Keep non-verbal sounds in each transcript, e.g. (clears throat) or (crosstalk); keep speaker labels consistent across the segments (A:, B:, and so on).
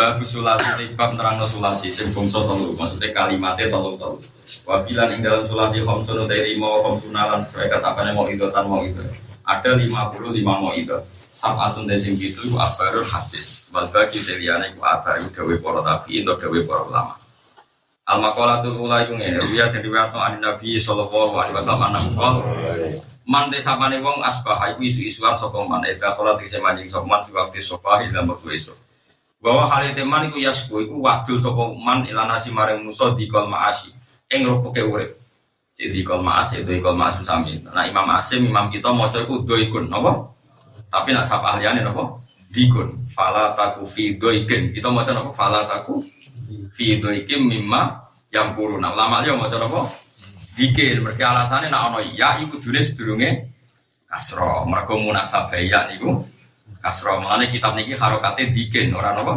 A: Babu sulasi bab nerangno sulasi sing bangsa telu maksudnya kalimatnya telu telu. Wabilan ing dalam sulasi khamsun dari mau khamsunalan sesuai kata apa mau itu tan mau itu. Ada 55 mau itu. Sabatun dari sing gitu abarul hadis. Wal bagi deliyane ku abar dawe para tabi'in atau dawe para ulama. Al maqalatul ula iku ngene, riya jadi wato an Nabi sallallahu alaihi wasallam anak kol. Man te sapane wong asbah iku isu-isuan sapa man eta khala dise manjing sapa man fi waktu sofa ila bahwa hal teman iku yasku iku wadul sapa man ilanasi maring musa di kol maasi. Ing rupuke urip. Jadi kol maas itu kol maas sami. Nah imam asim imam kita maca iku doikun napa? Tapi nak sapa ahliane napa? Dikun. Fala taku fi doikin. Kita maca napa? Fala taku fi doikin mimma yang kuruna ulama dia maca napa? Dikin mereka alasannya nak ono ya iku dune sedurunge kasro mereka munasabah ya niku kasro mana kitab niki harokatnya dikin orang apa?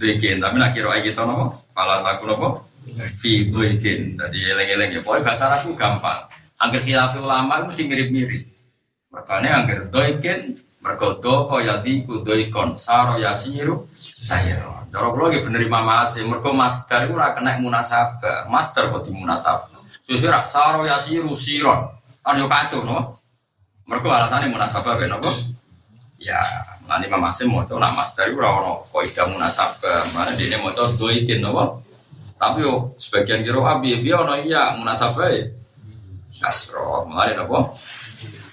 A: Dikin tapi nak kira kita nopo pala taku nopo fi dikin jadi eleng-eleng ya. Pokoknya bahasa Arabku gampang. Angger khilaf ulama mesti mirip-mirip. Makanya angger doikin mergodo kaya diku doikon saro yasiru sayro Jorok lagi bener Imam Asim, master itu kena munasabah, master kok di munasabah. Sesuai rak saro yasiru siron, kan yo kacau no. Mergo alasannya munasabah ben apa? Ya, nanti Imam Asim mau coba nak master itu ora kok ida munasabah, mana dia mau coba doikin no. Tapi yo sebagian kira abi abi ono iya munasabah ya. Kasro, mulai nopo?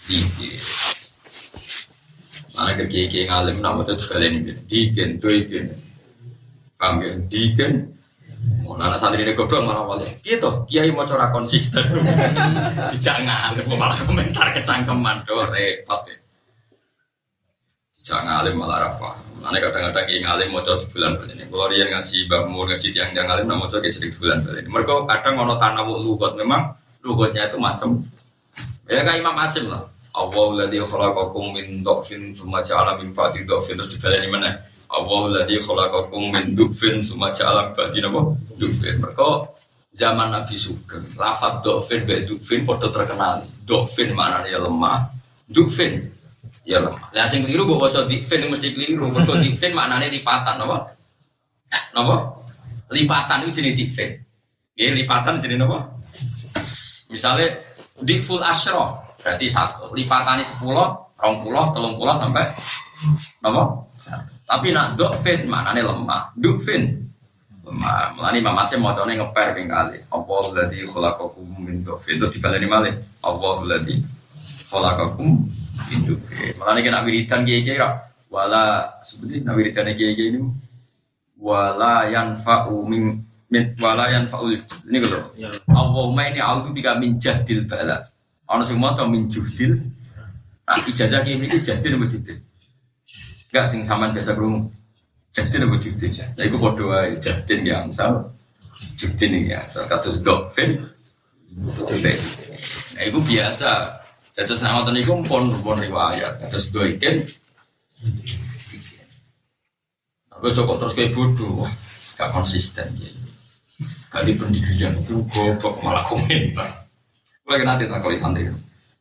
A: Iki. Mana keki ngalim nama tuh kalian ini, dikin, doikin. Paham ya? Diken Mau anak santri ini goblok malah wali. Gitu, kiai mau coba konsisten. (laughs) Ngalim, malah komentar kecangkeman do repot ya. Tidak ngalim malah apa? Mana kadang-kadang kiai ngalim mau coba bulan bulan ini. Kalau dia ngaji bamur ngaji tiang ngalim, mau coba sedikit bulan bulan ini. Mereka kadang ngono tanawu lugot memang lugotnya itu macam. Ya kayak Imam Asim lah. Allah ladzi khalaqakum min dhafin tsumma ja'ala min ba'di dhafin terus dibaleni mana? Allah ladzi khalaqakum min dufin summa ja'ala ba'di napa dufin. Mergo zaman Nabi Sugeng, lafaz dufin be dufin padha terkenal. Dufin maknane ya lemah, dufin ya lemah. Lah sing keliru mbok waca dufin mesti keliru. Mergo dufin maknane lipatan napa? Napa? Lipatan itu jenis dufin. Ya lipatan jenis napa? Misalnya dikful asyro berarti satu rong puluh, telung puluh sampai napa? Tapi nak dokfin mana nih lemah, dokfin lemah. Melani mama saya mau tahu ngeper kali. Allah lagi khalaqakum min dokfin terus dibaleni malih. Allah lagi khalaqakum min dokfin. Melani kena wiridan kiai kiai Wala sebetulnya nak wiridan kiai kiai ini wala yanfa'u min min wala yanfa'ul ini gitu. Allahumma ini auzu bika min jahdil bala. Ana sing maca min juhdil. Nah, ijazah kiai ini jahdil apa juhdil? Enggak sing sampean biasa krungu. Jadin apa judin? Nah, itu kode wae jadin ya angsal. Judin ya angsal kados dokfin. Nah, itu biasa. Terus nama tadi pun pun riwayat. Terus doikin. Tapi cocok terus kayak bodoh. Gak konsisten ya. Gak di pendidikan itu goblok malah komentar. Lagi nanti tak kali santri.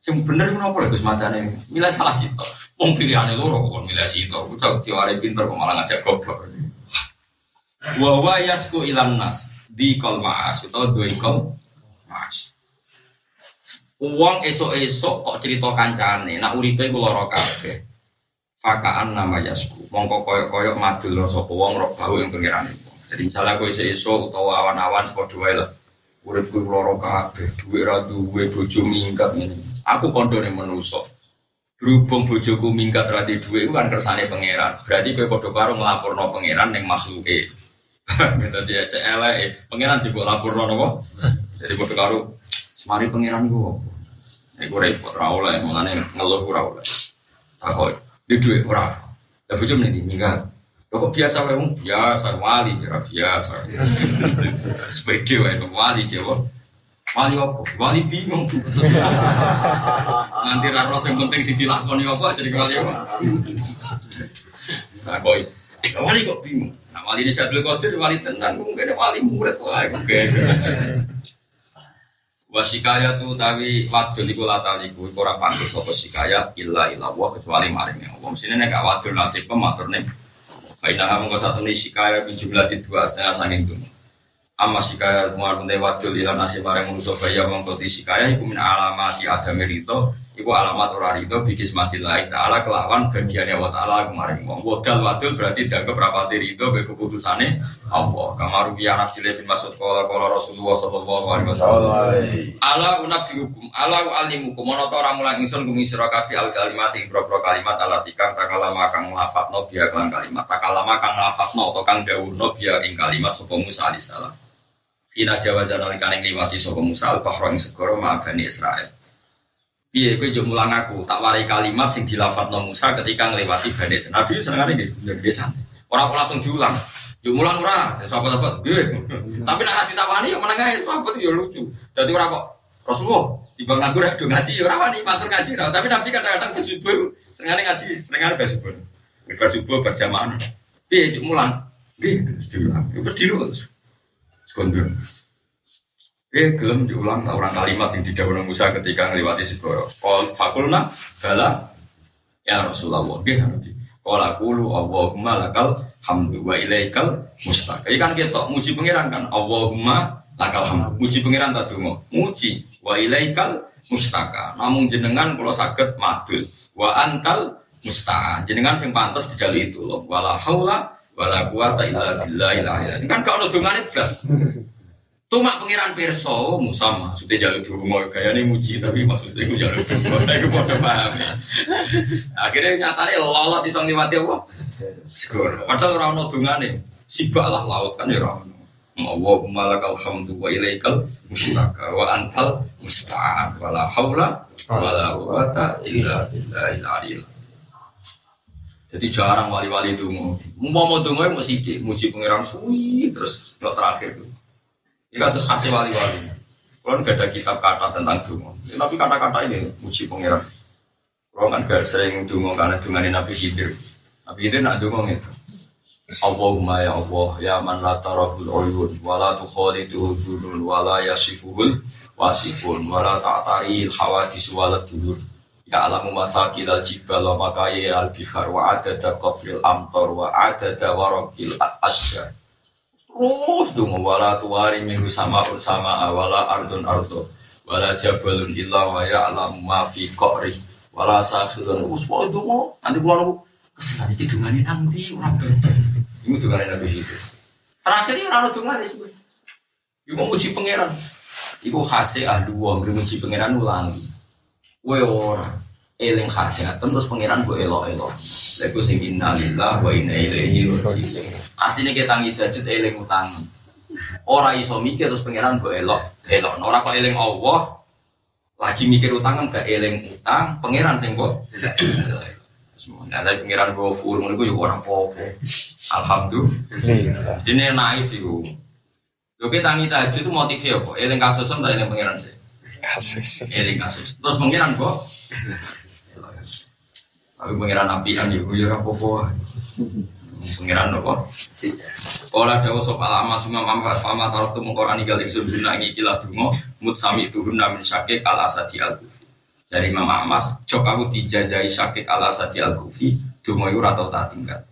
A: Sing bener napa lho Gus macane? Milih salah sito. Wong pilihane loro kok milih sito. Ucap tiwari pinter kok malah ngajak goblok. Wa wa yasku ilan nas di kol maas atau dua kol maas. Uang esok-esok kok cerita kancane, nak uripe ku lara kabeh. Fakaan nama yasku. Mongko koyok-koyok madul rasa wong rok bau yang pengiran Jadi misalnya aku esok-esok utawa awan-awan padha wae lah. Urip ku lara kabeh, duwe ra duwe bojo minggat ngene. Aku kondone menusuk. Berhubung bojoku minggat ra duwe iku kan kersane pangeran. Berarti kowe padha karo nglaporno pangeran ning makhluke. (laughs) Gitu dia cek elek, pangeran juga laporno napa? Jadi padha karo semari pangeran iku. Iku repot ra oleh, mulane ngeluh ora oleh. Takoi, di duwe ora. Lah bojo mrene minggat. kok biasa wae wong biasa wali kira biasa. (laughs) Sepede wae wali Jawa. Wali apa? Wali bingung. Nanti ra sing penting sing dilakoni apa jadi wali apa? Nah, kok wali kok bingung. Nah, wali ini Syaikhul Qadir wali tenan mungkin wali murid wae oke. Wasikaya tu tawi wadul iku lataliku iku ora pantes apa sikaya illa illa wa kecuali maring Allah. Mesine nek gak wadul nasib pematurne. Hamu kok satu sikaya bin jumlah dua setengah sanging dunia. Amma sikaya kumar wadul ila nasib bareng manusa baya mongko sikaya iku min alamati rito Iku alamat ora rido bikis mati lain ta'ala kelawan bagiannya wa ta'ala kemarin. Wong Wadal wadul berarti dianggap rapati rido be keputusane Allah. Kamaru biya nafsile bin masud kola kola Rasulullah sallallahu alaihi wasallam. Ala unab dihukum Ala alimukum Mono to ora mulang ingsun kumi sira kabeh al kalimat ibro-bro kalimat ala tikang takalama kang lafadzno biya kelan kalimat takalama kang lafadzno to kang dawuhno biya ing kalimat alaihi salam Ina jawazan alikane ngliwati sapa Musa al-bahra ing segara Israel Iya, gue jauh mulang aku tak warai kalimat sing dilafat Musa ketika ngelewati badai Nabi seneng ini jadi santai. Orang langsung diulang. Jauh mulang ora, sahabat sahabat. Tapi nak ditawani yang menengah sahabat ya lucu. Jadi orang kok Rasulullah di bang nganggur do ngaji ya orang wani matur ngaji Tapi Nabi kadang-kadang bersubuh, senengane ngaji, senengane bersubuh. Bersubuh berjamaah. Jauh mulang. Gue, diulang. Terus diulang. Eh gelem diulang tak orang kalimat yang didawuh Musa ketika ngelewati segoro. Kol fakulna bala ya Rasulullah. Nggih Nabi. Kala kulu Allahumma lakal hamdu wa ilaikal mustaq. Ikan kita muji pangeran kan Allahumma lakal hamdu. Muji pangeran tak donga. Muji wa ilaikal mustaka. Namun jenengan kalau sakit madul wa antal musta'an. Jenengan sing pantas dijalui itu loh. Wala haula wala quwata illa billah. Ini kan kalau dongane blas. Tuma pangeran perso Musa maksudnya jalur dungo ini muji tapi maksudnya itu jalur dungo. Nah itu pada paham ya. Akhirnya nyatanya lolos isong mati apa? Skor. Padahal orang no dungane sibaklah laut kan ya orang. Allahumma lakal hamdu wa ilaikal mustaka wa antal musta'an wa la hawla wa la quwata illa jadi jarang wali-wali dungo. Mau mau dungo mau sidik, muji pangeran suwi terus terakhir tuh. Ini kan kasih wali-wali. Kalau nggak ada kitab kata tentang dungo, ya, tapi kata-kata ini muji pangeran. Kalau kan gak sering dungo karena ini Nabi Khidir. Nabi Khidir nak dungo itu. Allahumma ya Allah ya man la tarahul uyun wa la tukhaliduhu dhulul wa la yasifuhul wasifun wa la ta'tari hawadis wa la dhudur Ya alamu masakil al jibal wa makaye al bihar wa adada qabril amtar wa adada asyar terus. Dong wala tuwari minggu sama un sama wala ardun ardo. Wala jabalun illa wa ya'lamu ma fi qari. Wala sakhirun. Us pokoke nanti kula niku kesenane iki dungane nanti ora Iku dungane nabi itu terakhir ya ora dungane sebenarnya Iku muji pangeran. Iku khase ahli wong muji pangeran ulangi. Kowe ora eling hajat terus pangeran bu elo elo lagu sing innalillah wa inna ilaihi rajiun asline kita ngidajut eling utang ora iso mikir terus pangeran bu elo elo ora kok eling Allah lagi mikir utang kan gak eling utang pangeran sing kok Nah, tapi pengiran gue full, gue juga orang popo. Alhamdulillah. Jadi naik sih gue. Yo kita ngita aja itu motifnya apa? Eling kasus tak eling pengiran sih. Kasus. Eling kasus. Terus pengiran kok Aku pengiran api an ya, ya apa-apa. Pengiran apa? Kala dawa sop alama semua mampa fama taruh tu mengkorani gal ingsun guna ngikilah dungo mut sami tuhun namin syakik al asadi al kufi. Dari Imam Ahmas, cok aku dijajai syakik al asadi al kufi, dungo itu ratau tak tinggal.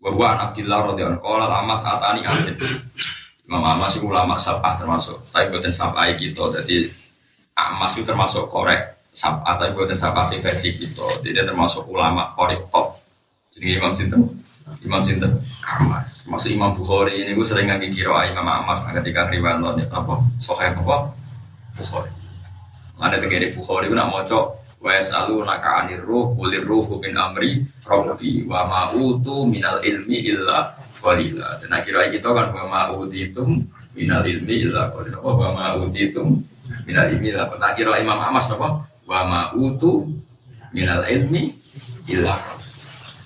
A: Bahwa anak Abdillah radhiyallahu anhu qala amas atani anjir. Imam Ahmas itu ulama sabah termasuk, tapi buatan sabah gitu. Jadi Ahmas itu termasuk korek atau buatan sabasi versi gitu. Jadi termasuk ulama korek top. Jadi imam sinten. Imam sinten. Ahmad termasuk imam Bukhari. Ini gue sering ngaji kiro imam Ahmad ketika riwayat apa? Sokai apa? Bukhari. Ada tegere Bukhari gue nak moco wa yasalu naka anir ruh kulir ruh min amri rabbi wa ma utu minal ilmi illa qalila. Dan akhirnya kita kan wa ma utitum minal ilmi illa qalila. Wa ma utitum minal ilmi illa tak kira imam Ahmad apa wa utu minal ilmi illa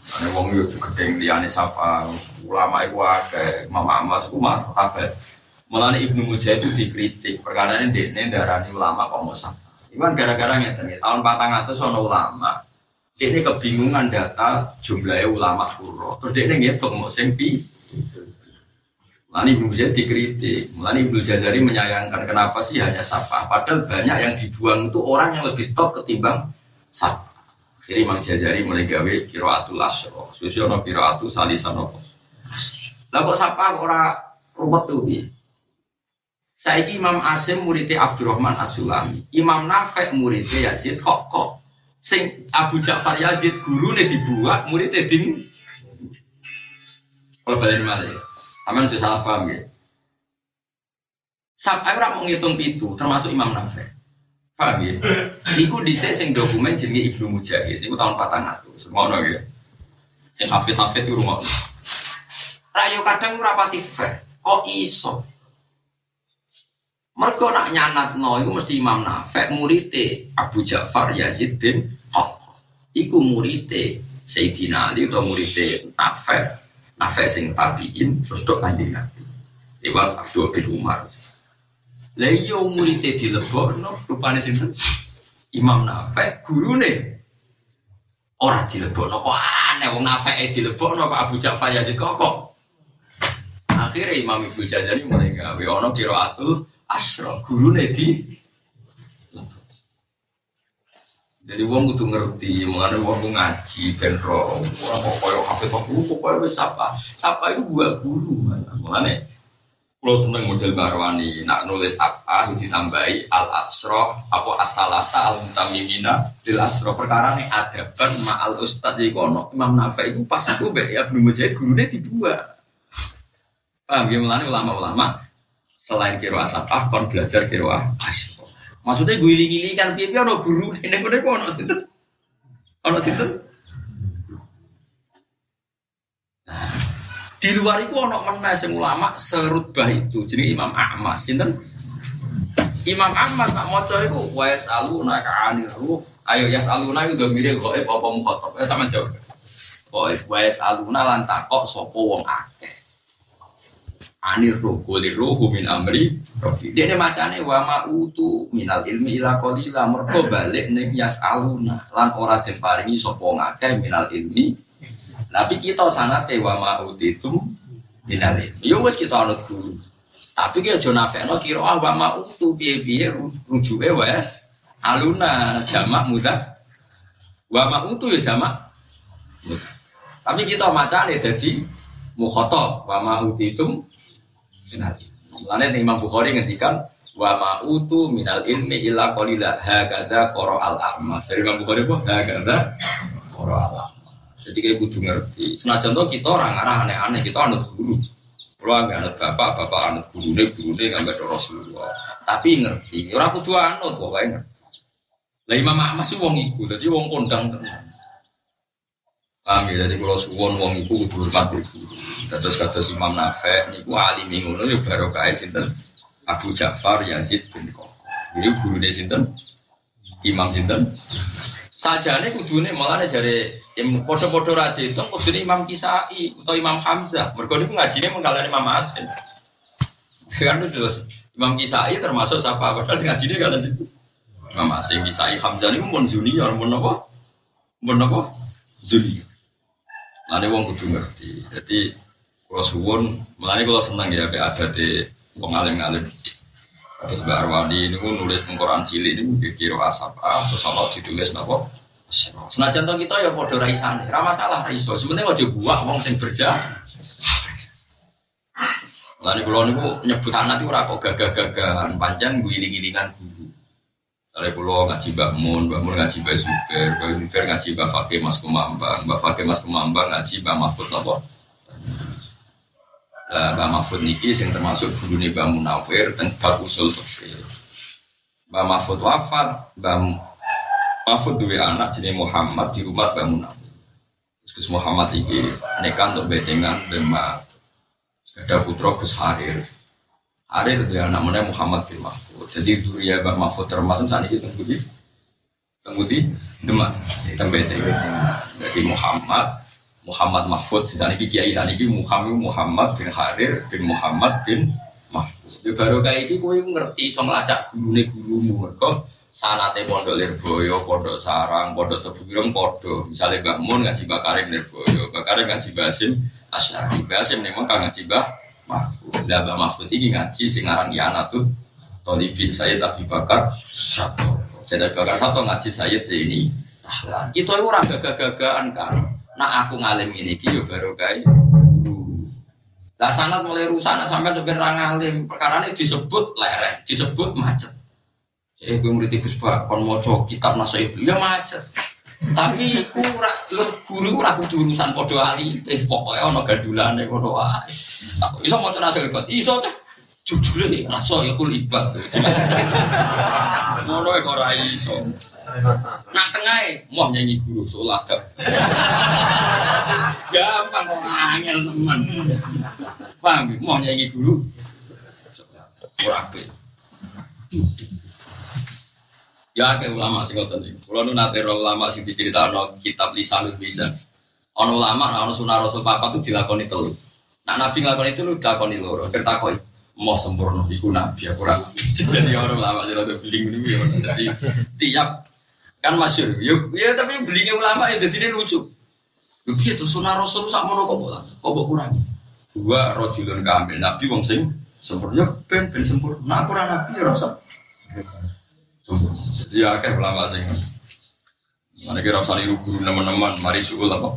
A: Ane wong yo juga geng liyane sapa ulama iku akeh, mama mas mah kabeh. Mulane Ibnu Mujahid itu dikritik perkara ini dia darani ulama kok sapa. Iwan gara-gara ngeten tahun 400 ono ulama. Ini kebingungan data jumlahnya ulama kuro. Terus dia ngitung mau sing. Mulane Ibnu Mujahid dikritik. Mulane Ibnu Jazari menyayangkan kenapa sih hanya sapa. Padahal banyak yang dibuang itu orang yang lebih top ketimbang sapa. Jadi Imam Jazari mulai gawe kiroatul asro. Susi ono kiroatu salisan apa. Lah kok sapa ora ruwet tuh piye? Saiki Imam Asim muridnya Abdurrahman As-Sulami. Imam Nafek muridnya Yazid kok kok. Sing Abu Ja'far Yazid gurune dibuat muridnya ding. Kalau balik malah. Aman itu salah paham ya. Sampai orang menghitung itu termasuk Imam Nafek. Paham ya? Iku dhisik sing dokumen jenenge Ibnu Mujahid. Iku tahun 400. Ngono ya. Sing hafid-hafid iku rumono. Rayo kadang ora pati fair. Kok iso? Mergo nak nyanatno iku mesti Imam Nafek murite Abu Ja'far Yazid bin. Iku murite Sayyidina Ali atau murite Nafek. Nafek sing tabiin terus dok kanjeng Nabi. Lewat Abdul bin Umar. Lah iya muridé dilebokno rupane sinten? Imam Nafek gurune ora dilebokno kok aneh wong Nafek dilebokno kok Abu Ja'far Yazid kok. Akhirnya Imam Ibnu Jazari mulai gawe ana qiraatul asra gurune di jadi wong kudu ngerti, mengenai wong ngaji ben ro, ora kok koyo hafid kok pokoke wis sapa. Sapa iku buah guru. Mengenai kalau seneng model Barwani, nak nulis apa ditambahi al asroh, apa asalasa al mutamimina lil asroh perkara ini ada ma'al ustad di kono Imam Nafai itu pas aku be ya belum menjadi gurunya dibuat. Paham ya melani ulama-ulama selain kiro asapah kon belajar kiro asroh. Maksudnya gue giling kan piye ono guru ini gue kok ono situ, ono situ. Nah, di luar itu ono mana sing ulama serutbah itu jadi Imam Ahmad sinten? Imam Ahmad nak maca iku wa yasaluna ka anir ruh. Ayo yasaluna itu udah mirip kok apa mukhatab? Ya sama jawab. Kok wa yasaluna lan takok sapa wong akeh anir kulir ruhu min amri rabbi dia macane wa ma utu minal ilmi ila qalila mergo balik ning yasaluna lan ora den paringi sapa minal ilmi tapi kita sanate wa ma'utitum minal ilmi. Yo wis kita anut guru. Tapi ki aja nafekno kira ah wa ma'utu piye-piye rujuke wes aluna jamak mudah. Wa ma'utu ya jamak. Tapi kita macane dadi mukhatab wa ma'utitum minal ilmi. Mulane Imam Bukhari ngendikan wa ma'utu minal ilmi illa qalila hakadha qara al-ahmas. Dari Imam Bukhari apa? Hakadha qara al-ahmas. Jadi kayak kudu ngerti. Senajan tuh kita orang arah aneh-aneh, kita anut guru. Kalau nggak anut bapak, bapak anut guru nih, guru nih nggak ada Rasulullah. Tapi ngerti, orang kudu anut pokoknya ngerti. Lah Imam Ahmad sih wong iku, jadi wong kondang tenan. Paham ya, jadi kalau suwon wong iku hormat guru. Terus kata Imam Nafek, niku alim ngono ya kaya sinten Abu Ja'far Yazid bin. Jadi guru sinten Imam sinten Sajane kudune malah jare podo-podo ra diitung kudune Imam Kisai atau Imam Hamzah. Mergo niku ngajine mengkalani Imam Asim. Kan terus Imam Kisai termasuk siapa padahal ngajine kalian situ. Imam Asim Kisai Hamzah niku mun junior mun apa? Mun apa? Junior. Lane wong kudu ngerti. Jadi kalau suwun, melani kalau senang ya ada di wong alim-alim Terus Mbak Arwani ini pun nulis tengkoran cilik ini kira asap ah, terus kalau ditulis nopo. Senajan to kita ya podo raisane, ra masalah ra iso. Sebenarnya aja buak wong sing berja. Lah niku niku nyebut anak itu ora kok gagah-gagahan, pancen guling-gilingan guru. Kalau kulo ngaji Mbak Mun, Mbak Mun ngaji Mbak Zuber, Mbak Zuber ngaji Mbak Fakih Mas Kumambang, Mbak Fakih Mas Kumambang ngaji Mbak Mahfud nopo. Mbak Mahfud niki sing termasuk guru nih Mbak Munawir dan usul fikih. Mbak Mahfud wafat, Mbak Mahfud dua anak jenis Muhammad di rumah Mbak Munawir. Terus Muhammad ini nekan untuk bedengan dan Mbak ada putra Gus Harir. Harir itu anak mana Muhammad bin Mahfud. Jadi ya Mbak Mahfud termasuk saat ini tunggu di tunggu di Demak, tempat Jadi Muhammad Muhammad Mahfud, sisa niki kiai saniki Muhammad Muhammad bin Harir bin Muhammad bin Mahfud. Ya baru kayak iki kowe ngerti iso nglacak gurune gurumu mergo sanate pondok Lirboyo, pondok Sarang, pondok Tebuireng padha. Misale Mbah Mun ngaji Mbah Karim Lirboyo, Mbah Karim ngaji Mbah Hasim Asyari. Mbah Hasim ning Mekah ngaji Mahfud. Lah Mbah Mahfud iki ngaji sing aran Yanatut Tolibin Sayyid Abi Bakar Sato. Sayyid Abi Bakar Sato ngaji Sayyid Zaini Tahlan. Kita itu ora gagah-gagahan kan. Nah aku ngalim ini ki yo baru guru. Lah sanat mulai rusak nak sampai ra ngalim, perkara ini disebut lereng, disebut macet. Jadi gue murid Gus Pak, kon maca kitab nasihat, ya macet. Tapi ku ora guru ora kudu urusan padha ali, eh pokoke ana gandulane ngono wae. Aku iso maca nasihat, iso teh jujure rasa ya kulibat. Ngono kok ora iso. Nak tengah mau nyanyi guru sholat Gampang kok angel teman. Paham? Mau nyanyi guru ora apik. Ya ke ulama sing ngoten iki. Kula nu nate ulama sing diceritakno kitab Lisan. Ana ulama ana sunah Rasul Papa itu dilakoni telu. Nak Nabi nglakoni itu lu dilakoni loro. Kertakoi mau sempurna iku nabi aku ora. (laughs) Jadi orang ulama sing rada beling niku ya. Dadi tiap kan masyhur. Ya ya tapi belingnya ulama ya dadi lucu. Lho piye to? Sunah rasul sak mono kok kok kok kurangi? Dua rojulun kamil nabi wong sing sempurna ben ben sempurna. Nah aku ora nabi ya rasa jadi ya akeh ulama sing Mana kira usah niru guru teman-teman, mari suul apa?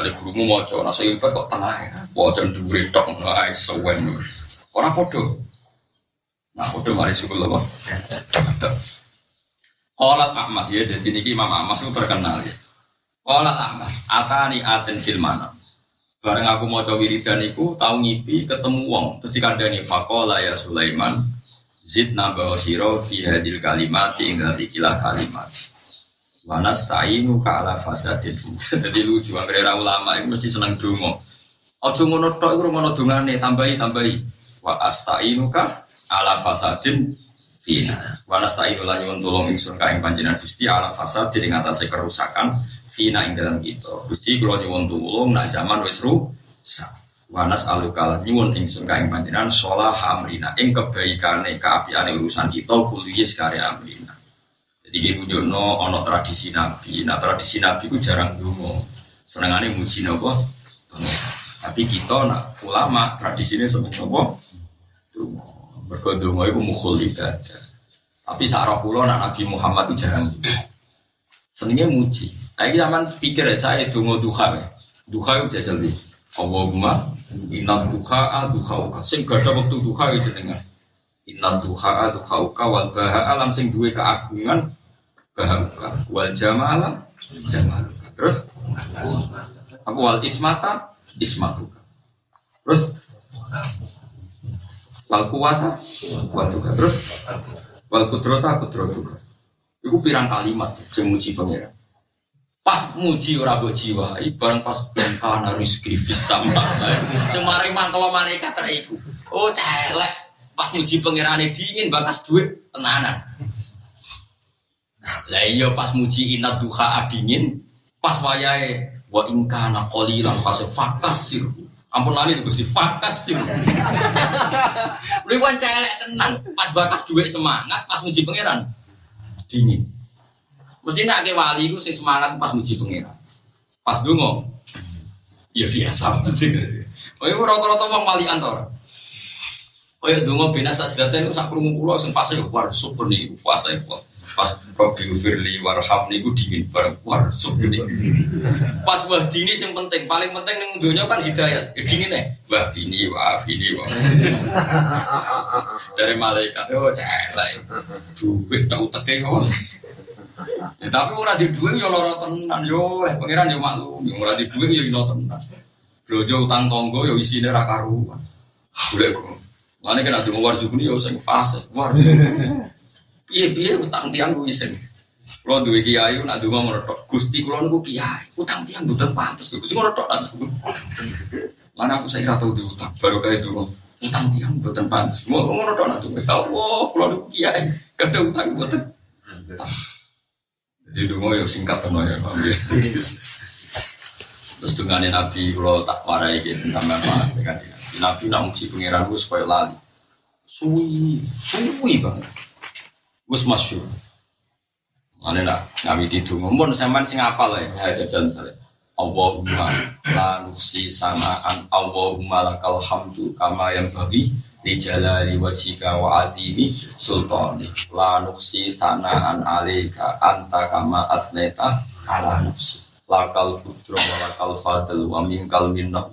A: Ada gurumu mau coba nasi ibarat kok tengah ya, mau coba duri tok, nggak sewen. Orang podo, nah podo mari suul apa? Kolat Ahmas ya, jadi ini Imam Ahmas itu terkenal ya. Kolat Ahmas, atani aten filmana. Bareng aku mau coba wiridan iku, tahu ngipi, ketemu wong, terus dikandani fakola ya Sulaiman, zid nambah siro fi hadil kalimat tinggal dikilah kalimat. Wanas ta'inu ka ala fasadin (laughs) Jadi lucu, akhirnya ulama itu mesti seneng dungo Ojo ngono tok iku ngono dungane tambahi tambahi. Wa astainu ka ala fasadin fina. Wa astainu lan nyuwun tulung ingsun ka ing panjenengan Gusti ala fasadin ing atase kerusakan fina ing dalam kita. Gusti kula nyuwun tulung nak zaman wis rusak. Wa nas'aluka lan nyuwun ingsun ka ing panjenengan sholah amrina ing kebaikane kaapiane urusan kita kuliah sekali amrina. Jadi dia pujono ono tradisi nabi. Nah tradisi nabi ku jarang dungo. Senengane muji nopo. Tapi kita nak ulama tradisinya seneng nopo. Dungo. Berkodungo itu mukhul ibadah. Tapi sarah pulau nak Nabi Muhammad itu jarang dungo. Senengnya muji. Ayo zaman pikir ya saya dungo duha. Duha itu jajal. Allahumma inna duha a duha uka. Sing gak ada waktu duha itu jenengan. Inna duha a duha uka wal baha alam sing duwe keagungan bahamuka wal jamala jamaluka terus? Aku wal ismata? Ismatuka terus? Wal kuwata? Kuwatuka terus? Wal kudrota kudrotuka itu pirang kalimat sing muji pas muji ora mbok jiwa bareng pas kana rizki sama sing mari mangkelo malaikat iku oh celek pas muji pangerane dingin bakas duit tenanan lah iya pas muji inat duha dingin, pas wayahe wa ingkana qalilan fase fakas sir. Ampun lali Gusti fakas sir. Lu kan celek tenang, pas bakas duit semangat, pas muji pangeran dingin. Mesti nak ke wali ku sing semangat pas muji pangeran. Pas dungo, ya biasa. (laughs) Oh iya rata-rata wong wali antar. Oh iya dungo bina sajdaten sak krungu kula sing fase war super nih fase kuat pas Robi Firli warham niku dingin bareng war ini pas wah dini yang penting paling penting yang dunia kan hidayat. Ya dingin ya wah dini wah ini wah. Cari malaikat. Oh celek duit tahu teke kok ya, tapi orang di duit ya loro tenan yo eh pangeran yo maklum yang orang di duit ya ino tenan Blojo utang tonggo yo isine ra karuan boleh kok Mana kena dungo warjukuni yo sing fase warjukuni Iya piye utang tiang gue isen. Kalau dua kiai nak dua ngono. Gusti kulo niku kiai. Utang tiang butuh pantas. Gusti ngono tok. Mana aku saya tahu utang. Baru kayak dulu. Utang tiang pantas. Mau ngono tok nak dua. Allah kulo niku kiai. Kada utang butuh. Jadi dulu ya singkat teman ya. Terus dengan Nabi kalau tak warai gitu tentang apa kan Nabi nak muji pangeran gue supaya lali. Suwi, suwi banget. Gus masyur. Mana nak ngawi itu Mun sampean sing apal ya jajan saya. Allahumma la nuksi samaan Allahumma lakal hamdu kama yang bagi di jalali wajika wa adimi sultani. La nuksi sanaan alika anta kama atneta ala nafsi. Lakal putro wa lakal fadl wa minkal minnah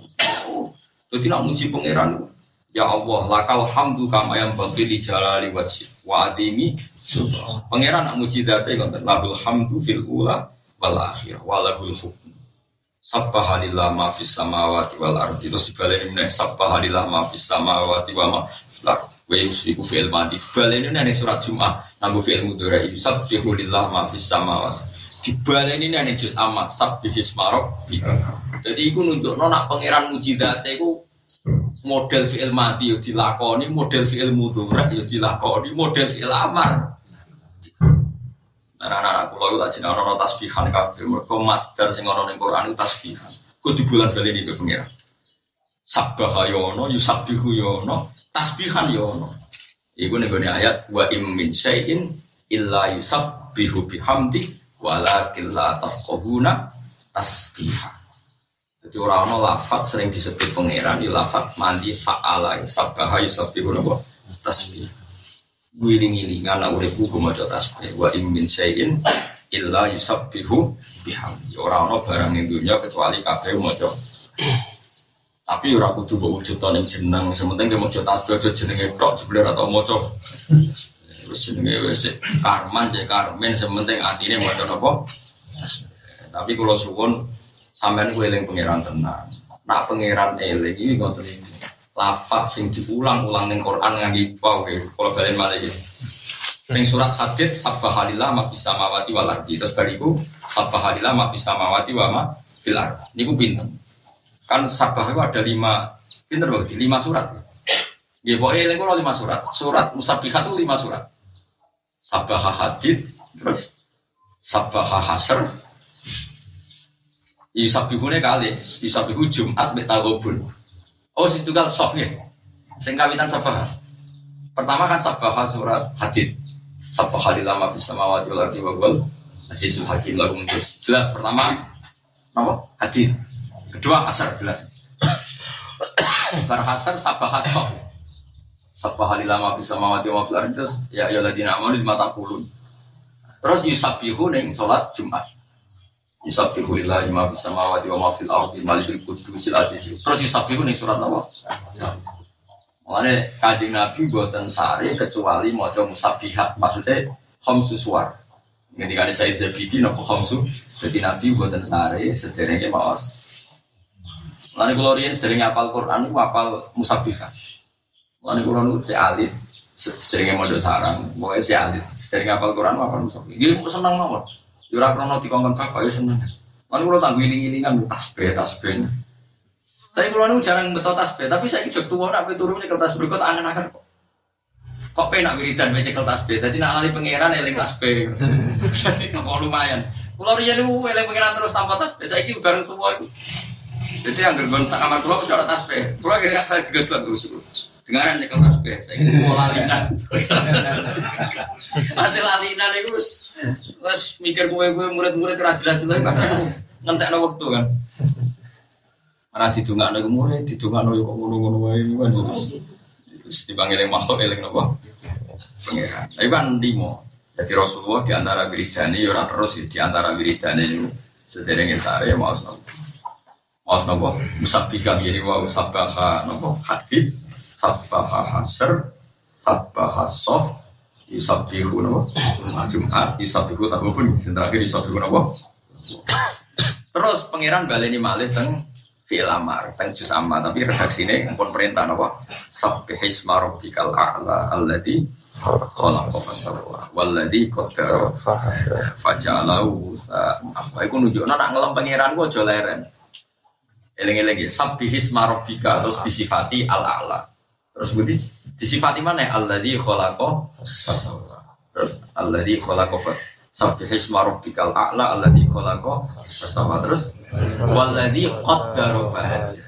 A: jadi nak muji pangeran. Ya Allah, lakal hamdu kama yang bagi di jalali wajib wa adimi sultani. Pangeran nak muji date lahul hamdu fil ula wal akhir walahul Sabbahalillah ma fis samawati wal ardi. Terus dibaleni meneh sabbahalillah ma fis samawati wa ma fil ardi wa yusriku fi'il madi dibaleni nang surat Jumat nanggo fi'il mudhari. Yusabbihu lillah ma fis samawati. Dibaleni nang juz amat sabbihis marok jadi iku nunjukno nak pangeran mujizate iku model fi'il mati yo dilakoni model fi'il mudhari yo dilakoni model fi'il amar Anak-anak kulo itu tak jeneng ono tasbihan kabeh. Mergo masdar sing ono ning Quran itu tasbihan. Ku di bulan bali iki pengira. Sabbaha yo ono, yusabbihu ono, tasbihan yo ono. Iku ning ayat wa im min illa yusabbihu bihamdi walakin la tafqahuna tasbiha. Jadi orang ono lafat sering disebut pangeran di lafat mandi fa'ala sabbaha yusabbihu napa tasbih giling-gilingan nak urip ku maca tasbih wa in min syai'in illa yusabbihu bihamdi. Ora ana barang ning dunya kecuali kabeh maca. Tapi ora kudu mbok wujud ning jeneng, sementing dia maca tasbih aja jenenge tok jebule atau maca. Wis jenenge wis karman cek karmen sementing atine maca napa? Tapi kalau suwun sampean kuwi eling pangeran tenang. Nak pangeran eling iki ngoten iki lafat sing diulang-ulang ning Quran ngangge wow kalau balen malah iki. Ning surat Hadid sabbahalillah ma fis samawati wal. Terus bariku sabbahalillah ma fis samawati wa ma fil. Niku pinten? Kan sabbah itu ada lima pinter berarti lima surat. Ya pokoknya ini lima surat. Surat musabbihat itu lima surat. Sabah hadid, terus sabah hasr, Yusabihune kali, Yusabihu Jumat betagobun. Oh, si tunggal soft ya. Sing kawitan sabah. Pertama kan sabah surat hadid. Sabah lama bisa mawati wal ardi wa wal azizul lagu terus. Jelas pertama apa? Hadid. Kedua hasar jelas. Bar hasar sabah soft. Sabah lama bisa mawati wal ardi terus ya ladina amanu lima kulun. Terus yusabihu ning salat Jumat. Yusabbihu lillahi ma fis samawati wa ma fil ardi malikul qudusil aziz. Terus yusabbihu ning surat apa? Mulane Kanjeng Nabi buatan sare kecuali maca musabbihat. Maksudnya khamsu suwar. Ketika ada Said Zabidi nopo khamsu. Jadi Nabi buatan sare sederenge maos. Mulane kula riyen sederenge apal Quran niku apal musabbihat. Mulane kula nu cek alit sederenge mondok sarang, pokoke cek alit. Sederenge apal Quran apal musabbihat. Nggih seneng mawon. Yura krono dikongkon bapak ya seneng. Lalu kalau tak giling gilingan tasbih tasbih. Tapi kalau nu jarang betul tasbih, tapi saya ikut tua nak turun nih kertas berikut angan-angan kok. Kok penak wiridan kertas tasbih, jadi nak lali pangeran eling tasbih. Jadi kok lumayan. Kalau dia nih eling pangeran terus tanpa tasbih, saya ikut bareng tua itu. Jadi yang gergon tak kamar tua sudah tasbih. Kalau kira saya tiga surat dulu. Dengaran nyekel tasbih, saya ingin mau lalinan. (laughs) Nanti lalinan itu terus mikir gue gue murid-murid kerajaan jelas kadang ngentek no waktu kan. Mana didungak no murid, didungak no kok ngono-ngono wae kan. Dipanggil makhluk eling nopo. Pengiran. Tapi kan limo. Jadi Rasulullah di antara wiridane ya ora terus di antara wiridane itu sederenge sare mau nopo. Nopo musabbikan jadi mau sabbaha nopo hadis sabbaha hasr sabbaha sof yusabihu napa? Jumat yusabihu tak pun sing terakhir yusabihu napa? Terus pangeran baleni malih teng fi'il amar teng juz amma tapi redaksine pun perintah napa? Sabbih isma rabbikal a'la alladzi khalaqa fasawwa walladzi qaddara faja'alahu apa? Iku nunjukno nak ngelem pangeran ku aja leren. Eling-eling ya sabbih isma rabbika terus disifati al-a'la Terus budi disifati mana? Allah di kholako Terus Allah di kholako Sabbihisma rabbikal a'la alladzi khalaqa fasawwa terus walladzi qaddara fahad.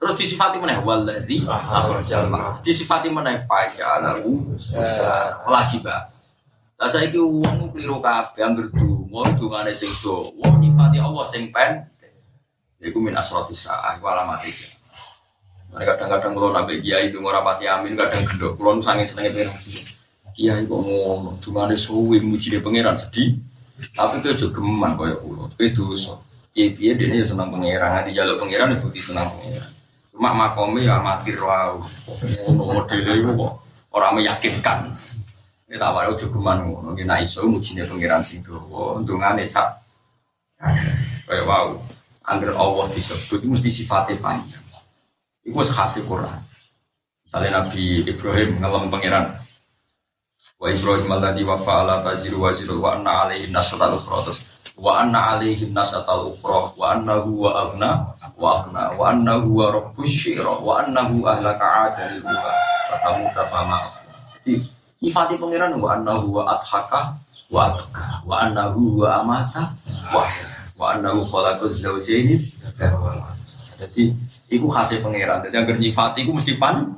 A: Terus disifati mana? Walladzi akhrajal ma. Disifati mana? Faja'alahu lagi ba. Lah saiki wong kliru kabeh anggere donga dongane sing do. Wong nyifati Allah sing pen. Iku min asratis sa'ah wa alamatis. Mereka kadang-kadang kalau nabi kiai itu rapati amin, kadang gendok. Kalau sange senengnya pengen kiai kok ngomong, cuma ada suwi muji dia pangeran sedih. Tapi itu juga geman kaya ulo. Itu dosa. Kiai kiai dia ini senang pangeran, nanti jaluk pangeran itu putih senang pangeran. Cuma makomnya ya mati. Ngono modelnya itu kok orang meyakinkan. Kita awalnya juga geman ngono. Kita iso muji dia pangeran sing doa. Untungnya sak. Kayak wow. Angger Allah disebut mesti sifatnya panjang. Itu khasih Quran. Misalnya Nabi Ibrahim ngelam pangeran. Wa Ibrahim alladhi wa fa'ala taziru wa ziru wa anna alaihi nasatal ukhra. Wa anna alaihi nasatal ukhra. Wa annahu wa aghna wa aghna. Wa annahu wa rabbus syira. Wa annahu ahlaka adal wa fatamuta fama ifati pangeran wa annahu wa adhaka wa adhaka wa annahu wa amata wa wa annahu khalaqaz zawjaini. Jadi Iku khasnya pangeran. Jadi agar nyifati iku mesti pan.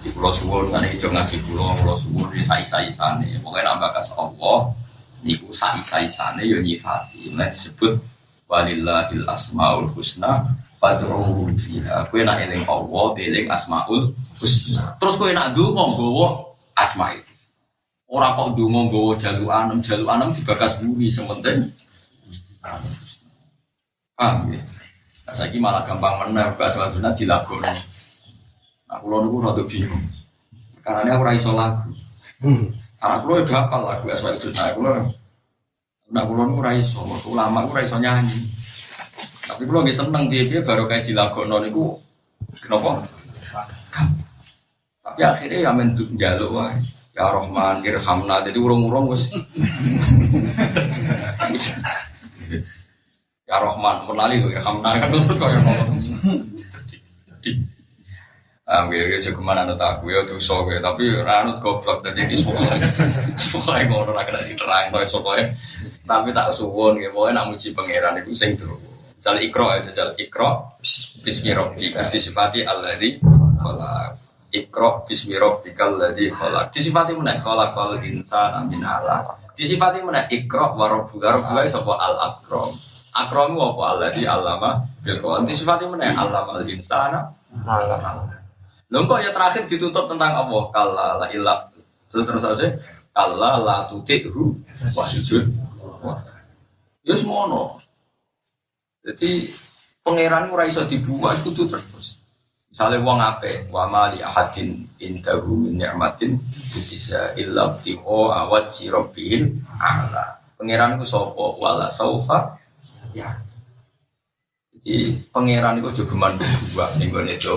A: Di pulau suwon kan hijau ngaji pulau pulau suwon di sai sana. Pokoknya nambah kas Allah. Niku sai sai sana yo nyifati. Nah disebut walillahil asmaul husna fadruhu fiha. Kue nak eling Allah, eling asmaul husna. Terus kue nak ndonga nggawa asma itu. Ora kok ndonga nggawa jalu anem, jalu anem dibakas bumi sementing. Paham ya? Nah, saya malah gampang menang, gak selanjutnya dilakoni. Nah, kalau nunggu rada bingung. Karena ini aku raiso lagu. Karena aku udah hafal lagu asal itu. Nah, aku Nah, kalau nunggu raiso, aku lama aku raiso nyanyi. Tapi kalau nggak seneng dia dia baru kayak dilakoni itu kenapa? Tapi akhirnya ya mentuk jaluk wah. Ya Rahman, Irhamna, jadi urung-urung wes. (laughs) Ya Rahman, menali kok Irhamna kan terus kok ya ngomong. Ah, gue gue cukup mana nut aku ya tuh so gue, tapi ranut goblok tadi di sekolah, sekolah ngono ora kena diterang kok sekolah. Tapi tak suwon gue, mau nak muji pangeran itu sing terus. Jal ikro ya, jal ikro. Bismillahirrahmanirrahim. Terus disifati alladzi khalaq. Ikro bismillahirrahmanirrahim alladzi khalaq. Disifati mana? Khalaqal insana min alaq. Disifati mana? Ikro wa rabbuka rabbuka sapa al akram. Akram apa alladzi allama bil qalam. Disifati mana? Allama al insana. Lho kok ya terakhir ditutup tentang Allah. Kalla la ilah. Terus aja. Kalla la tuti'hu wasjud. Ya semono. Jadi pangeran ora iso dibuat kudu terus. Misalnya wong ape, wa mali ahadin indahu min ni'matin bisa illa tiho awat jirobin ala. Pangeran ku sapa wala saufa ya. Jadi pangeran itu juga man dua nih gue itu.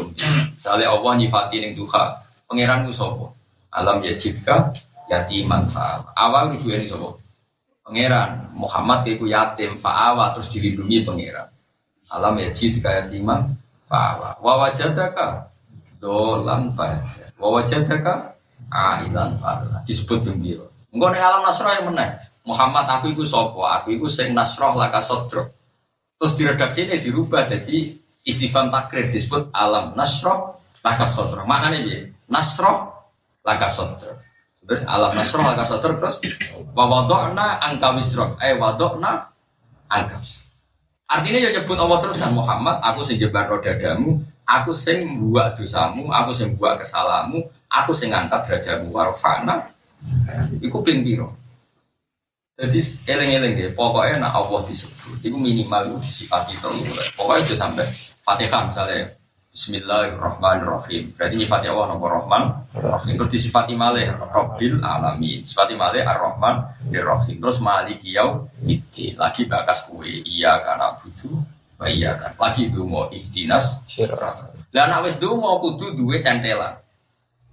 A: Misalnya Allah nyifati ning duha, pangeran ku sapa? Alam yajidka yatiman fa. Awal rujuk ini sapa? Pangeran Muhammad itu yatim fa'awa terus dilindungi pangeran. Alam yajidka yatiman fa'awa. Wa wajadaka dolan fa'aja. Wa wajadaka ailan fa'ala. Disebut gembira. Engko ning alam nasrah yang meneh. Muhammad aku iku sapa? Aku iku sing nasrah laka sodro. Terus diredaksi ini dirubah jadi istifam takrir disebut alam nasroh laka sodro. Maknanya dia nasroh laka sodro. Terus alam nasroh laka sodro terus wawadokna angka wisrok. Eh wadokna angka Artinya ya nyebut Allah terus kan Muhammad, aku sing jebar rodadamu, aku sing buat dosamu, aku sing buat kesalamu, aku sing ngangkat derajatmu warfana. Iku ping. Jadi eleng-eleng deh, pokoknya nak Allah disebut, itu minimal itu disifati itu. Pokoknya itu sampai Fatihah misalnya, Bismillahirrahmanirrahim. Berarti nyifati Allah nopo Rahman, Rahim. Terus disifati malih Rabbil alamin. Sifati malih Ar-Rahman, Ar-Rahim. Terus maliki yau itu lagi bakas kue iya karena butuh, iya kan. Lagi dungo ihtinas Lah nak wis dungo kudu duwe centelan.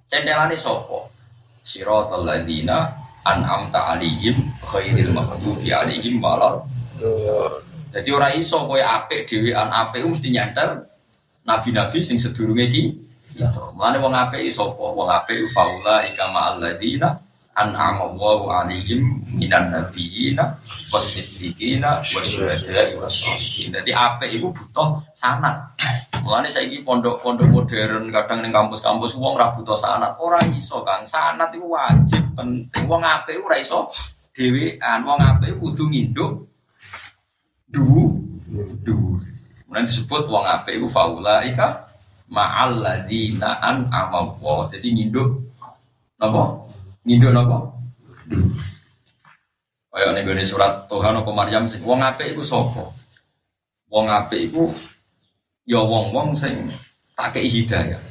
A: Centelane sopo? Siratal ladzina an'amta alaihim khairil maghdubi alaihim walal. Jadi ora iso kowe apik dhewean apik mesti nyantel nabi-nabi sing sedurunge iki. Mulane wong apik sapa? Wong apik faula ikama alladzina an'ama Allahu 'alaihim minan nabiyina wasiddiqina wasyuhada'i wassalihin. Dadi apik iku butuh sanad. (clears throat) Mulane saiki pondok-pondok modern kadang ning kampus-kampus wong ora butuh sanad. Ora iso, Kang. Sanad iku wajib penting. Wong apik ora iso dhewean. Wong apik kudu nginduk du du. Mulane disebut wong apik iku faulaika ma'al ladzina an'ama Allah. Jadi nginduk napa? Nginduk napa? Kayak ning gone surat Tuhan apa Maryam sing wong apik iku sapa? Wong apik iku ya wong-wong sing tak hidayah.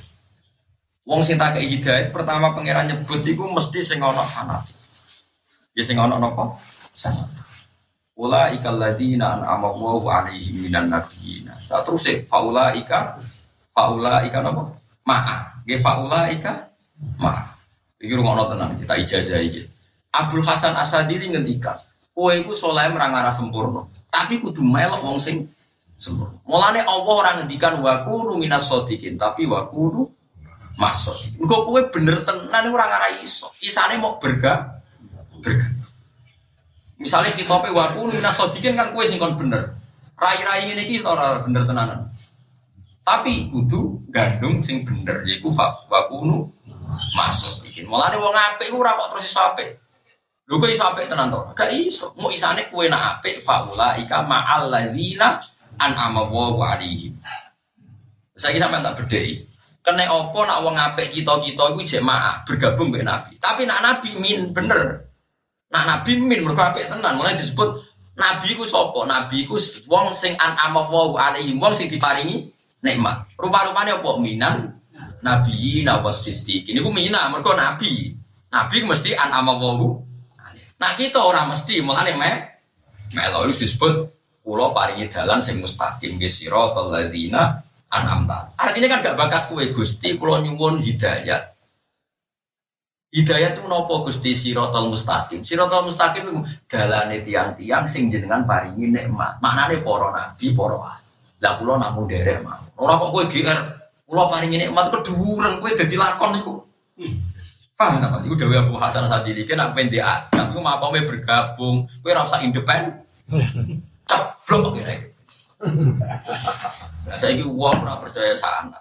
A: Wong sing tak hidayah pertama pangeran nyebut iku mesti sing ana sanad. Ya sing ana napa? Sanad. Ula ikal ladina an'ama Allahu alaihim minan nabiyina. Tak terus e faula ika faula ika napa? Ma'a. Nggih faula ika ma'a. Iki rungokno tenan kita ijazah iki. Abdul Hasan Asadili ngendikan, kowe iku saleh merang arah sempurna, tapi kudu melok wong sing sempurna. Mulane Allah ora ngendikan wa kunu minas tapi wa kunu masuk. Engko kowe bener tenan ora ngarah iso. Isane mau berga berga. Misalnya khitope wa kunu minas shodiqin kan kowe sing kon bener. Rai-rai ngene iki ora bener tenanan. Tapi kudu gandung sing bener yaiku wa kunu masuk. Mulane wong apik ora kok terus iso apik. Lho kok iso apik tenan to? Gak iso. Mau isane kuwe nak apik faula ika ma'al ladzina an'ama Allahu alaihim. Tak bedheki. Kene apa nak wong apik kita-kita iku jek maaf bergabung mbek Nabi. Tapi nak Nabi min bener. Nak Nabi min mergo apik tenan. Mulai disebut Nabi ku sapa? Nabi ku wong sing an'ama Allahu alaihim, wong sing diparingi nikmat. Rupa-rupane apa? Minan Nabi nawas siddiq. Ini ku mina mergo Nabi. Nabi mesti an'ama Allahu Nah kita orang mesti mulane me melo disebut pulau paringi jalan sing mustaqim ge siratal ladzina an'amta. Artinya kan gak bakas kue Gusti pulau nyuwun hidayat. Hidayat itu nopo Gusti siratal mustaqim. Siratal mustaqim itu dalane tiang-tiang sing jenengan paringi nikmat. Maknane para nabi, wali. Lah kula namung derek mah. Ora kok kowe GR, kula paringi nikmat keduren kowe dadi lakon iku. Paham tak? Iku Dewi Abu Hasan Sadili kan aku pengen diajak, aku mau apa bergabung, kue rasa independen, (laughs) ceblok ya. Nah, saya ini uang pernah percaya sangat,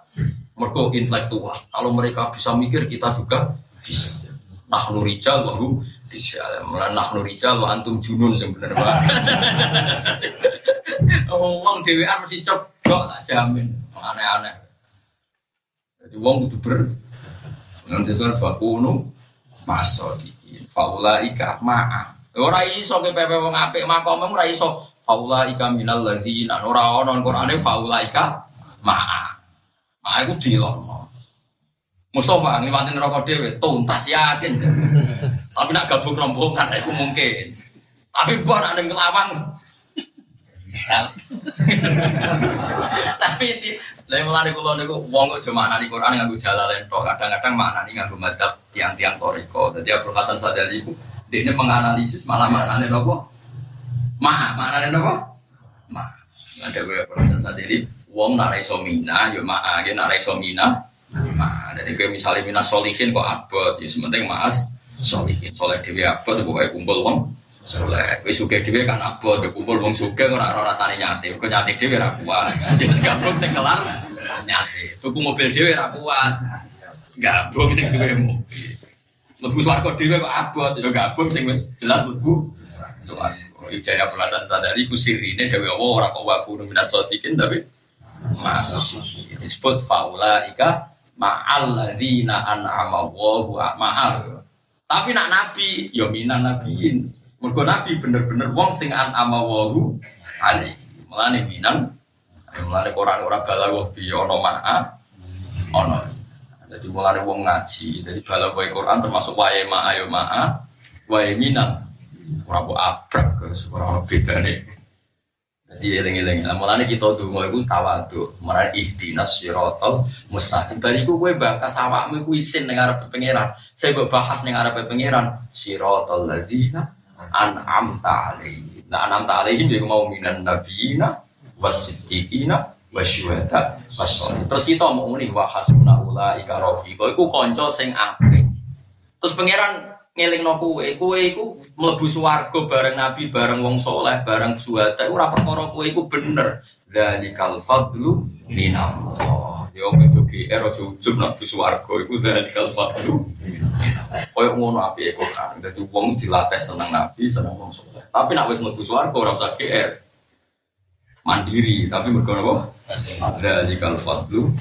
A: mereka intelektual. Kalau mereka bisa mikir, kita juga bisa. Nah, nurijal baru bisa. Nah, nurijal wa antum junun sebenarnya. Uang Dewi mesti ceblok tak jamin, aneh-aneh. Jadi uang itu ber Nanti itu fakunu masodikin. Faula ika ma'a. Ora iso ke pepe wong apik makom ora iso. Faula ika minal ladzina ora ono Qur'ane faula ika ma'a. Ma'a iku dilono. Mustafa ngliwati neraka dhewe tuntas yakin. Tapi nak gabung rombongan iku mungkin. Tapi mbok nak ning (laughs) Tapi Lah mulane kula niku wong kok cuma maknani Quran nganggo jalalain tok. Kadang-kadang maknani nganggo madzhab tiang-tiang toriko. Jadi Abdul Hasan Sadali iku dia menganalisis malah maknane nopo? Ma, maknane nopo? Ma. Ada gue Abdul Hasan Sadali wong nak iso mina yo ma, ge nak iso mina. Ma, jadi gue misalnya mina solihin kok abot, ya sementing mas solihin. Soleh dewi abot pokoknya kumpul wong Soleh, wis suge dhewe kan abot, kumpul wong suge ora ora rasane nyate. Kok nyate dhewe ora. Jadi (laughs) gabung sing kelar nyate. Tuku mobil dhewe ora kuat. Gabung sing duwe mobil. Lebu swarga dhewe kok abot, ya gabung sing wis jelas lebu swarga. Ijaya pelasan tadari ku sirine dewe Allah ora kok wa kunu minas sotikin tapi masuk. Disebut faula ika ma'al ladzina an'ama Allahu ma'al. Tapi nak nabi, ya minan nabiin. Mergo Nabi bener-bener wong sing an amawahu ali. Mulane minan mulane Quran ora balaghah bi ana ma'a ana. Jadi mulane wong ngaji, jadi balaghah Quran termasuk wae ma'a ya ma'a, wae minan. Ora kok abrak ora bedane. Jadi eling-eling. Lah mulane kita donga iku tawadhu, marane ihdinas siratal mustaqim. Bariku kowe bakas awakmu iku isin ning arep pangeran. Saya mbok bahas ning arep pangeran siratal ladzina an'amta alaihim. Nah an'amta alaihim ya mau minan nabiyina wasiddiqina wasyuhada wasolih. Terus kita mau muni wa hasbuna ulaika rafiqa iku kanca sing apik. Terus pangeran ngelingno kowe, kowe iku mlebu swarga bareng nabi, bareng wong soleh, bareng suwata ora perkara kowe iku bener. Dzalikal fadlu minallah. Opo itu GR aja ujub nak swarga iku dzalikal fadlu. Koyo ngono apike kok kan. Dadi wong dilatih seneng nabi, seneng wong soleh. Tapi nak wis mlebu swarga ora usah GR. Mandiri, tapi mergo apa? Dzalikal fadlu